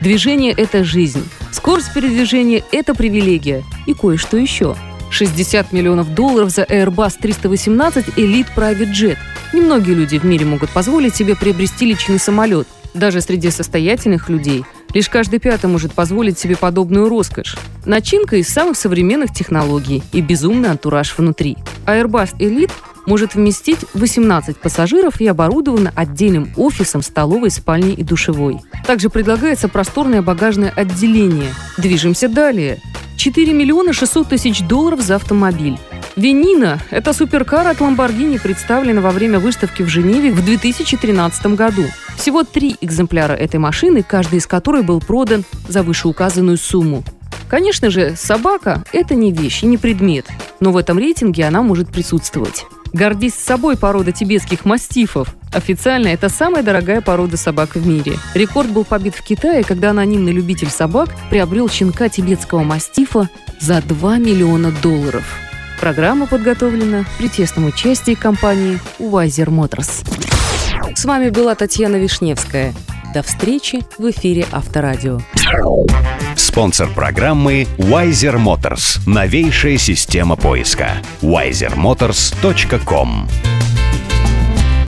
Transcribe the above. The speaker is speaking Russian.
Движение – это жизнь. Скорость передвижения – это привилегия. И кое-что еще. 60 миллионов долларов за Airbus 318 Elite Private Jet. Немногие люди в мире могут позволить себе приобрести личный самолет. Даже среди состоятельных людей лишь каждый пятый может позволить себе подобную роскошь. Начинка из самых современных технологий и безумный антураж внутри. Airbus Elite может вместить 18 пассажиров и оборудована отдельным офисом, столовой, спальней и душевой. Также предлагается просторное багажное отделение. Движемся далее. 4 миллиона 600 тысяч долларов за автомобиль. Венина – это суперкар от Lamborghini, представлена во время выставки в Женеве в 2013 году. Всего три экземпляра этой машины, каждый из которой был продан за вышеуказанную сумму. Конечно же, собака – это не вещь и не предмет, но в этом рейтинге она может присутствовать. Гордись собой порода тибетских мастифов. Официально это самая дорогая порода собак в мире. Рекорд был побит в Китае, когда анонимный любитель собак приобрел щенка тибетского мастифа за 2 миллиона долларов. Программа подготовлена при тесном участии компании Wiser Motors. С вами была Татьяна Вишневская. До встречи в эфире Авторадио. Спонсор программы Wiser Motors. Новейшая система поиска. wisermotors.com